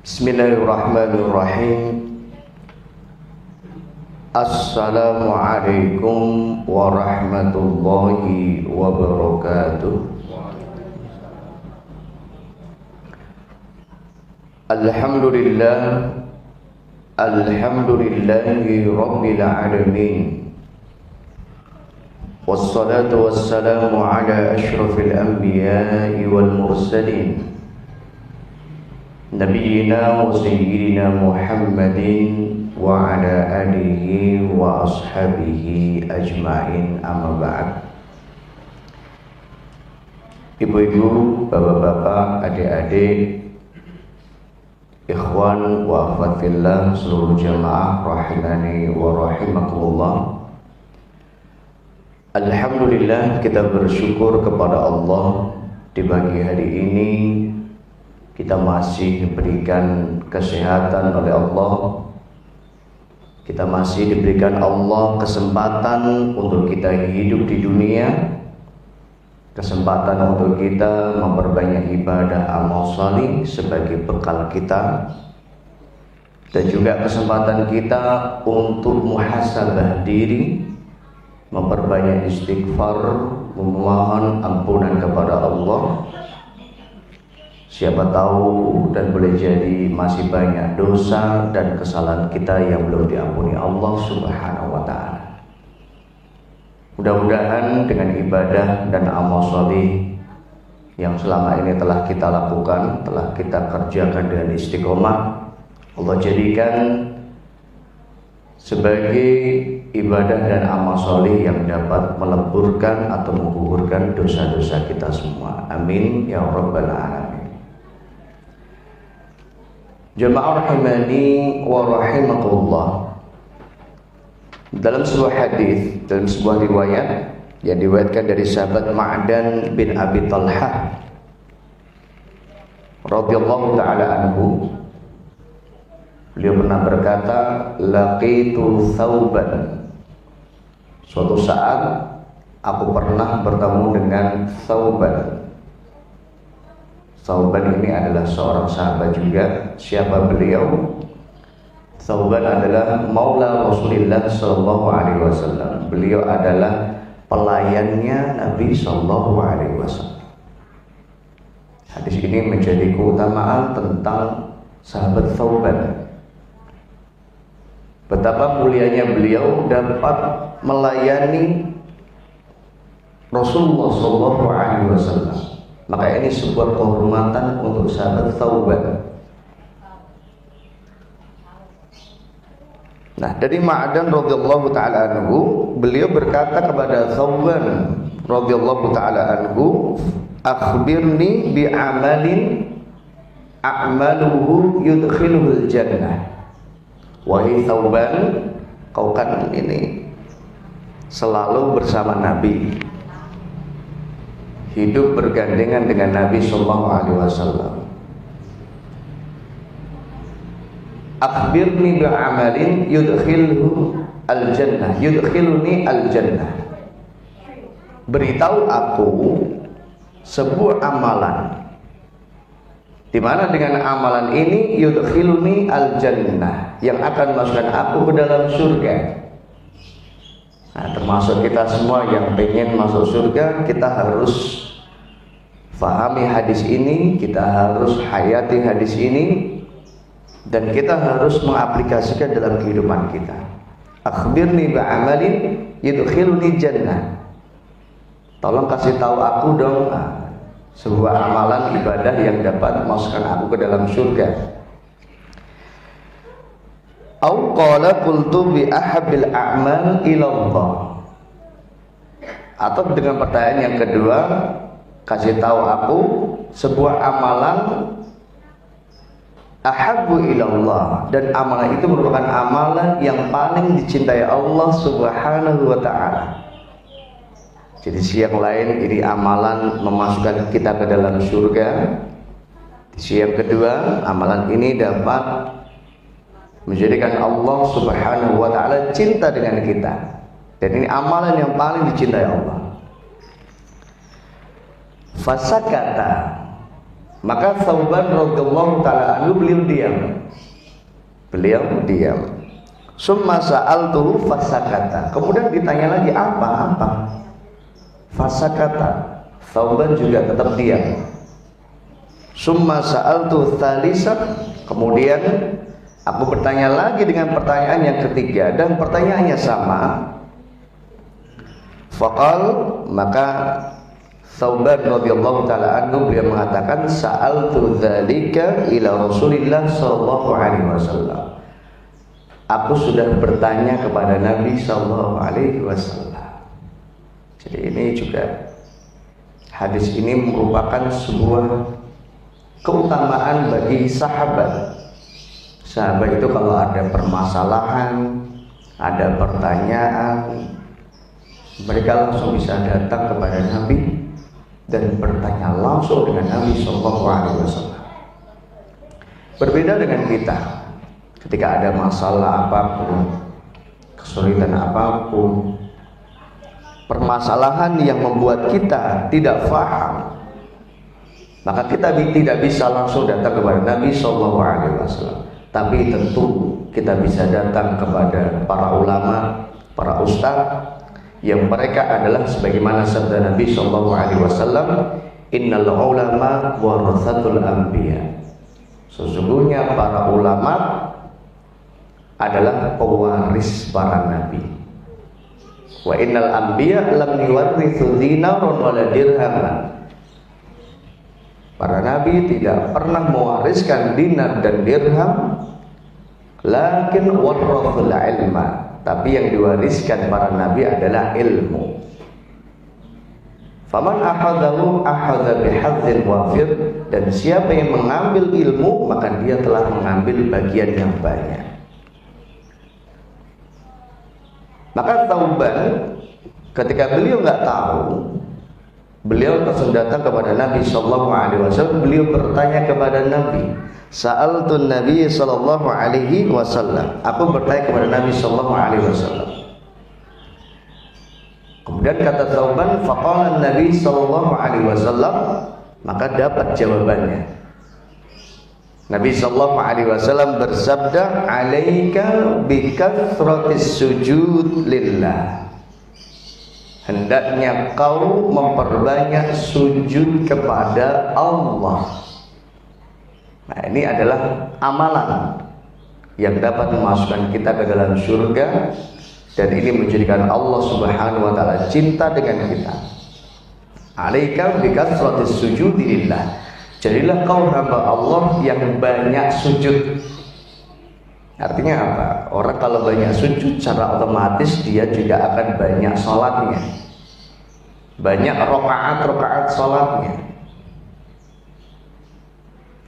بسم الله الرحمن الرحيم السلام عليكم ورحمة الله وبركاته الحمد لله الحمد لله رب العالمين والصلاة والسلام على أشرف الأنبياء والمرسلين نبينا وسيدنا محمد وعلى آله وأصحابه أجمعين أما بعد Ibu-ibu, bapak-bapak, adik-adik, ikhwan wa akhwat fillah seluruh jamaah rahimani wa rahimakumullah. Alhamdulillah kita bersyukur kepada Allah di pagi hari ini kita masih diberikan kesehatan oleh Allah. Kita masih diberikan Allah kesempatan untuk kita hidup di dunia. Kesempatan untuk kita memperbanyak ibadah amal salih sebagai bekal kita. Dan juga kesempatan kita untuk muhasabah diri memperbanyak istighfar memohon ampunan kepada Allah Siapa tahu dan boleh jadi masih banyak dosa dan kesalahan kita yang belum diampuni Allah Subhanahu wa taala. Mudah-mudahan dengan ibadah dan amal soleh yang selama ini telah kita lakukan, telah kita kerjakan dengan istiqomah, Allah jadikan sebagai ibadah dan amal soleh yang dapat meleburkan atau menggugurkan dosa-dosa kita semua. Amin ya rabbal alamin. Jemaah rahimani wa rahimakumullah. Dalam sebuah hadis, dalam sebuah riwayat yang diriwayatkan dari sahabat Ma'dan bin Abi Talha radhiyallahu taala anhu beliau pernah berkata laqitu thauban suatu saat aku pernah bertemu dengan thauban Sauban ini adalah seorang sahabat juga. Siapa beliau? Sauban adalah Maula Rasulullah Sallallahu Alaihi Wasallam. Beliau adalah pelayannya Nabi Sallallahu Alaihi Wasallam. Hadis ini menjadi keutamaan tentang sahabat Sauban. Betapa mulianya beliau dapat melayani Rasulullah Sallallahu Alaihi Wasallam maka ini sebuah kehormatan untuk sahabat Taubat. Nah, dari Ma'dan radhiyallahu taala anhu, beliau berkata kepada Thawban radhiyallahu taala anhu, "Akhbirni bi amalin a'maluhu yudkhiluhul jannah." Wahai Thawban, kau kan ini selalu bersama Nabi hidup bergandengan dengan Nabi Sallallahu Alaihi Wasallam. Akhbirni bi'amalin yudkhilhu al-jannah yudkhiluni al-jannah. Beritahu aku sebuah amalan. Di mana dengan amalan ini yudkhiluni al-jannah yang akan masukkan aku ke dalam surga Nah, termasuk kita semua yang pengen masuk surga, kita harus fahami hadis ini, kita harus hayati hadis ini, dan kita harus mengaplikasikan dalam kehidupan kita. Akhbirni ba'amalin yudkhiluni jannah. Tolong kasih tahu aku dong ah, sebuah amalan ibadah yang dapat memasukkan aku ke dalam surga. Au qala qultu bi ahabbil a'mal ilallah. Atau dengan pertanyaan yang kedua, kasih tahu aku sebuah amalan ahabbu ilallah dan amalan itu merupakan amalan yang paling dicintai Allah Subhanahu wa taala. Jadi siang lain ini amalan memasukkan kita ke dalam surga. Di siang kedua, amalan ini dapat menjadikan Allah Subhanahu wa taala cinta dengan kita. Dan ini amalan yang paling dicintai Allah. Fasakata Maka Thauban radhiyallahu taala anhu beliau diam. Beliau diam. Summa sa'altuhu fasakata. Kemudian ditanya lagi apa? Apa? Fasakata. Thauban juga tetap diam. Summa sa'altu thalisat. Kemudian aku bertanya lagi dengan pertanyaan yang ketiga dan pertanyaannya sama. Faqal maka Thauban radhiyallahu taala anhu beliau mengatakan sa'altu dzalika ila Rasulillah sallallahu alaihi wasallam aku sudah bertanya kepada Nabi Shallallahu Alaihi Wasallam. Jadi ini juga hadis ini merupakan sebuah keutamaan bagi sahabat. Sahabat itu kalau ada permasalahan, ada pertanyaan, mereka langsung bisa datang kepada Nabi dan bertanya langsung dengan Nabi Shallallahu Alaihi Wasallam. Berbeda dengan kita, ketika ada masalah apa pun, kesulitan apa pun, permasalahan yang membuat kita tidak faham, maka kita tidak bisa langsung datang kepada Nabi Shallallahu Alaihi Wasallam. Tapi tentu kita bisa datang kepada para ulama, para ustaz yang mereka adalah sebagaimana sabda Nabi Shallallahu Alaihi Wasallam, Innal ulama warathatul anbiya. Sesungguhnya para ulama adalah pewaris para nabi. Wa innal anbiya lam yuwarrithu dinaran wala dirhaman. Para nabi tidak pernah mewariskan dinar dan dirham, lakin warrathul ilma. Tapi yang diwariskan para nabi adalah ilmu. Faman ahadahu ahadha bihadzin wafir dan siapa yang mengambil ilmu maka dia telah mengambil bagian yang banyak. Maka Tauban ketika beliau nggak tahu, beliau langsung datang kepada Nabi Shallallahu Alaihi Wasallam. Beliau bertanya kepada Nabi, Saal tun Nabi Shallallahu Alaihi Wasallam. Aku bertanya kepada Nabi Shallallahu Alaihi Wasallam. Kemudian kata Tauban, faqala Nabi Shallallahu Alaihi Wasallam, maka dapat jawabannya. Nabi sallallahu alaihi wasallam bersabda, "Alaika bikathratis sujud lillah." Hendaknya kau memperbanyak sujud kepada Allah. Nah, ini adalah amalan yang dapat memasukkan kita ke dalam surga dan ini menjadikan Allah Subhanahu wa taala cinta dengan kita. Alaika bikathratis sujud lillah Jadilah kau hamba Allah yang banyak sujud. Artinya apa? Orang kalau banyak sujud secara otomatis dia juga akan banyak sholatnya. Banyak rokaat-rokaat sholatnya.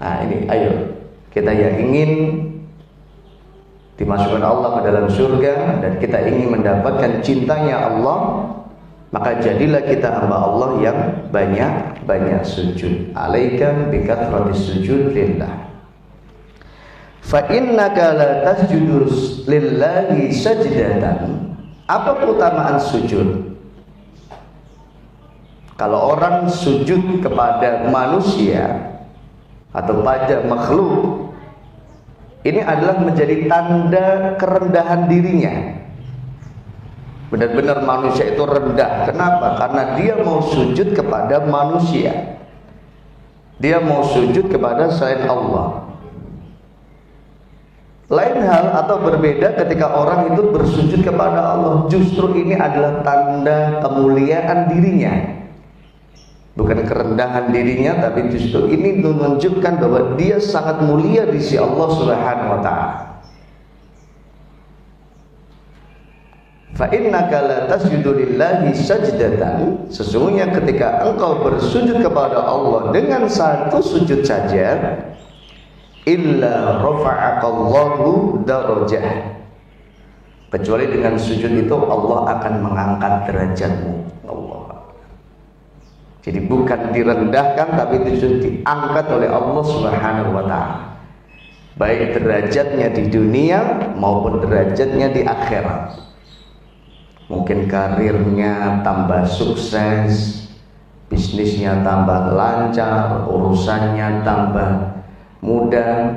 Nah ini ayo kita yang ingin dimasukkan Allah ke dalam surga dan kita ingin mendapatkan cintanya Allah maka jadilah kita hamba Allah yang banyak-banyak sujud. Alaika bikathratis sujud lillah. Fa innaka la tasjudu lillahi sajdatan. Apa keutamaan sujud? Kalau orang sujud kepada manusia atau pada makhluk ini adalah menjadi tanda kerendahan dirinya Benar-benar manusia itu rendah. Kenapa? Karena dia mau sujud kepada manusia. Dia mau sujud kepada selain Allah. Lain hal atau berbeda ketika orang itu bersujud kepada Allah. Justru ini adalah tanda kemuliaan dirinya. Bukan kerendahan dirinya, tapi justru ini menunjukkan bahwa dia sangat mulia di sisi Allah Subhanahu wa taala. Fa innaka la tasjudu lillahi sajdatan sesungguhnya ketika engkau bersujud kepada Allah dengan satu sujud saja illa rafa'akallahu darajah kecuali dengan sujud itu Allah akan mengangkat derajatmu. Allah. Jadi bukan direndahkan tapi itu diangkat oleh Allah Subhanahu wa taala. Baik derajatnya di dunia maupun derajatnya di akhirat. Mungkin karirnya tambah sukses, bisnisnya tambah lancar, urusannya tambah mudah.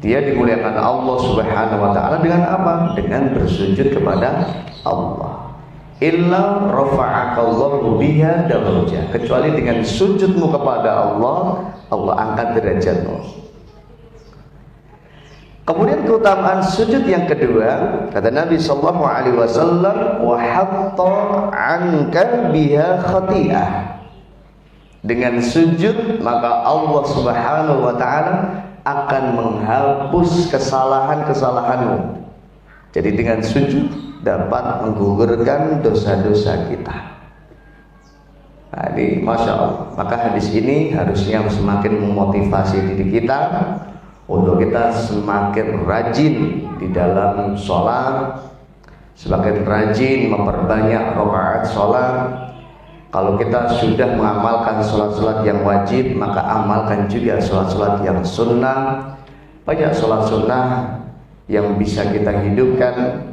Dia dimuliakan Allah Subhanahu wa taala dengan apa? Dengan bersujud kepada Allah. Illa rafa'akallahu biha darajah. Kecuali dengan sujudmu kepada Allah, Allah angkat derajatmu. Kemudian keutamaan sujud yang kedua, kata Nabi sallallahu alaihi wasallam, "Wa hatta 'anka biha khati'ah." Dengan sujud maka Allah Subhanahu wa taala akan menghapus kesalahan-kesalahanmu. Jadi dengan sujud dapat menggugurkan dosa-dosa kita. Nah, ini Masya Allah. Maka hadis ini harusnya semakin memotivasi diri kita untuk kita semakin rajin di dalam sholat semakin rajin memperbanyak rakaat sholat kalau kita sudah mengamalkan sholat-sholat yang wajib maka amalkan juga sholat-sholat yang sunnah. Banyak sholat sunnah yang bisa kita hidupkan.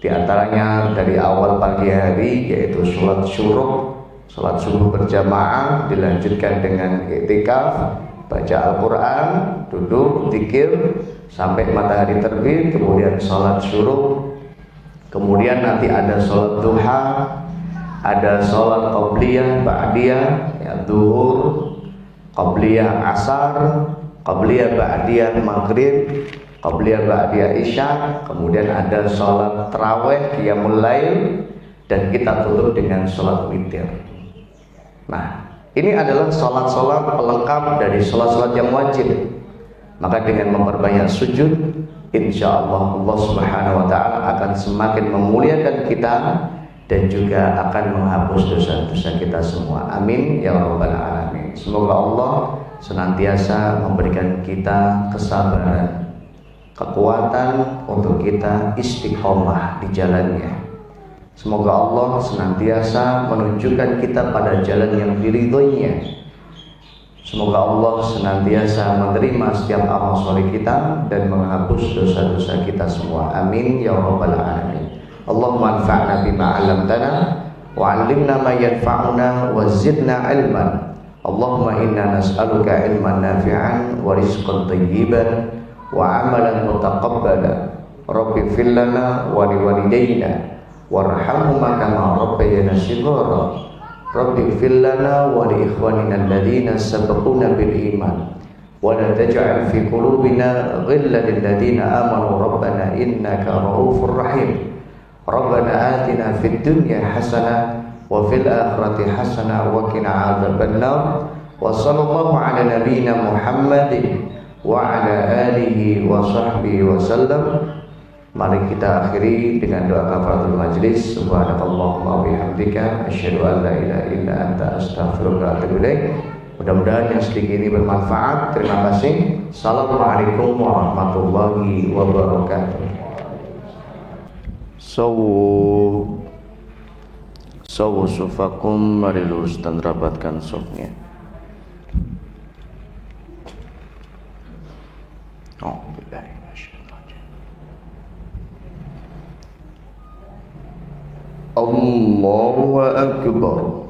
Di antaranya dari awal pagi hari yaitu sholat syuruk sholat subuh berjamaah dilanjutkan dengan itikaf baca Al-Quran, duduk, zikir sampai matahari terbit, kemudian sholat syuruk, kemudian nanti ada sholat duha, ada sholat qabliyah, ba'diyah, ya, duhur, qabliyah asar, qabliyah ba'diyah maghrib, qabliyah ba'diyah isya, kemudian ada sholat terawih, qiyamul lail, dan kita tutup dengan sholat witir. Nah, ini adalah sholat-sholat pelengkap dari sholat-sholat yang wajib. Maka dengan memperbanyak sujud, insya Allah Allah Subhanahu Wa Taala akan semakin memuliakan kita dan juga akan menghapus dosa-dosa kita semua. Amin ya rabbal alamin. Semoga Allah senantiasa memberikan kita kesabaran, kekuatan untuk kita istiqomah di jalannya Semoga Allah senantiasa menunjukkan kita pada jalan yang diridhoinya. Semoga Allah senantiasa menerima setiap amal soleh kita dan menghapus dosa-dosa kita semua. Amin ya rabbal alamin. Allahumma anfa'na bima 'allamtana wa 'allimna ma yanfa'una wa zidna 'ilman. Allahumma inna nas'aluka ilman nafi'an wa rizqan thayyiban wa 'amalan mutaqabbalan. Rabbi fil lana wa liwalidayna warhamhuma kama rabbayana shighara rabbi ighfir lana wa li ikhwanina alladhina sabaquna bil iman taj'al fi qulubina ghillan lil ladzina amanu rabbana innaka ra'ufur rahim rabbana atina fid dunya hasanah wa fil akhirati hasanah wa qina adzaban nar wa sallallahu ala nabiyyina muhammadin wa ala alihi wa sahbihi wa sallam Mari kita akhiri dengan doa kafaratul majlis. Subhanakallahumma wa bihamdika asyhadu an la ilaha illa anta astaghfiruka wa atubu ilaik. Mudah-mudahan yang sedikit ini bermanfaat. Terima kasih. Assalamualaikum warahmatullahi wabarakatuh sawu sawu sufakum mari lurus dan rapatkan sofnya Allahu Akbar Allahu akbar.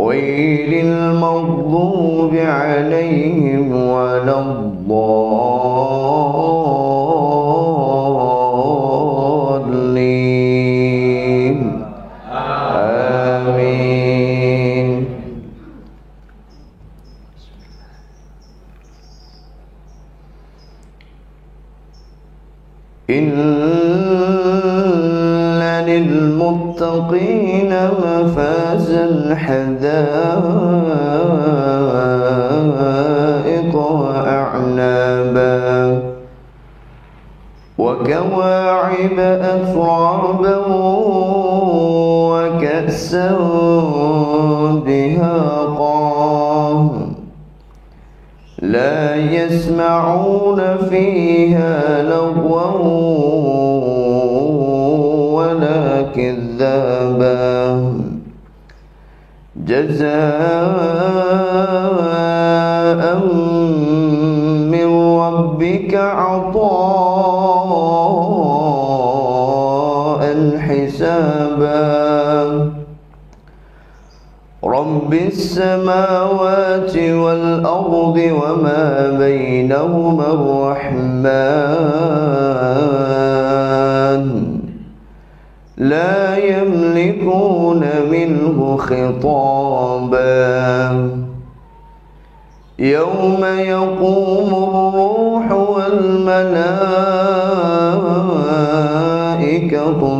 غير المغضوب عليهم ولا الضالين. آمين. إن للمتقين مفازا حدائق وأعنابا وكواعب أترابا وكأسا دهاقا لا يسمعون فيها لغوا جزاء من ربك عطاء حسابا. رب السماوات والأرض وما بينهما الرحمن. لا يملكون منه خطابا. يوم يقوم الروح والملائكة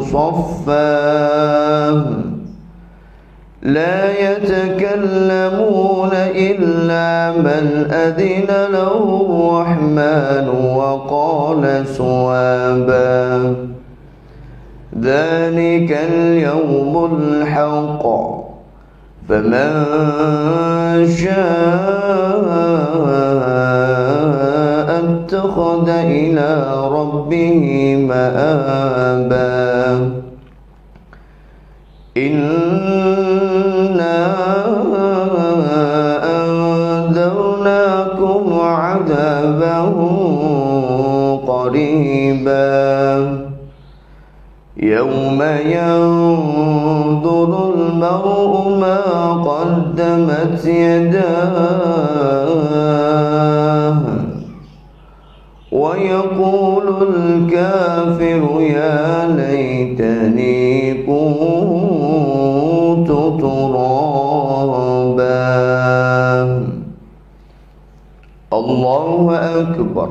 صفا. لا يتكلمون إلا من أذن له الرحمن وقال سوابا. ذلك اليوم الحق. فمن شاء اتخذ إلى ربه مآبا. إنا أنذرناكم عذابا قريبا. يوم ينظر المرء ما قدمت يداه ويقول الكافر يا ليتني كنت ترابا. الله أكبر.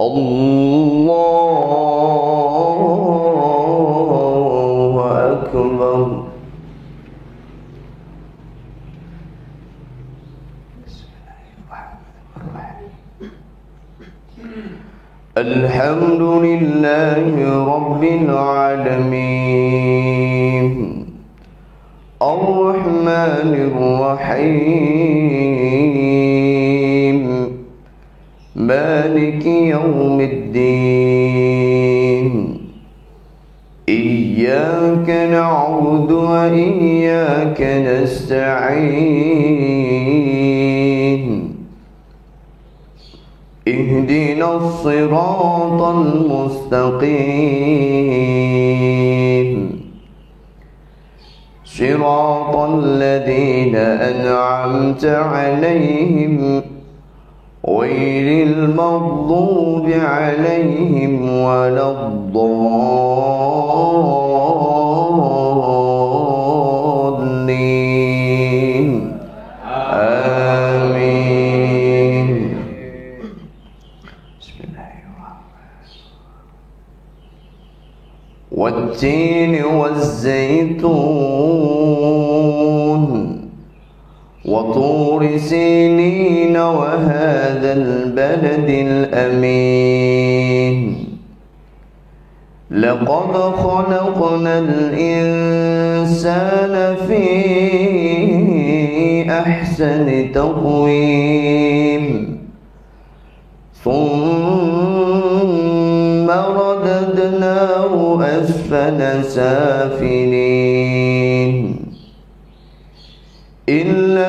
الله أكبر. الحمد لله رب العالمين. الرحمن الرحيم. مالك يوم الدين. إياك نعبد وإياك نستعين. اهدنا الصراط المستقيم. صراط الذين أنعمت عليهم غير المغضوب عليهم ولا الضالين. آمين. بسم الله والتين والزيتون وطور سينين وهذا البلد الأمين. لقد خلقنا الإنسان في أحسن تقويم. ثم رددناه أسفل سافلين. إلا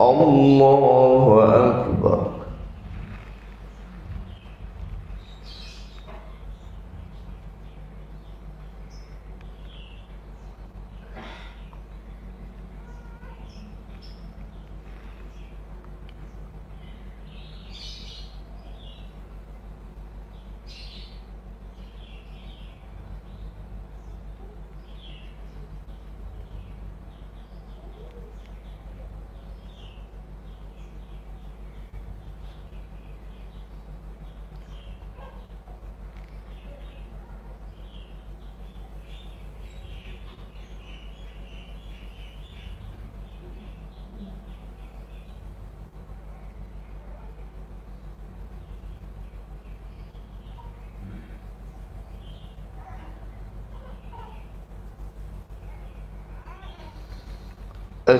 الله أكبر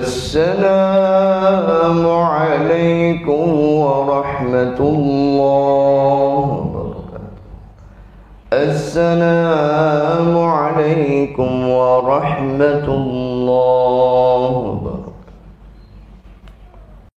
السلام عليكم ورحمة الله السلام عليكم ورحمة الله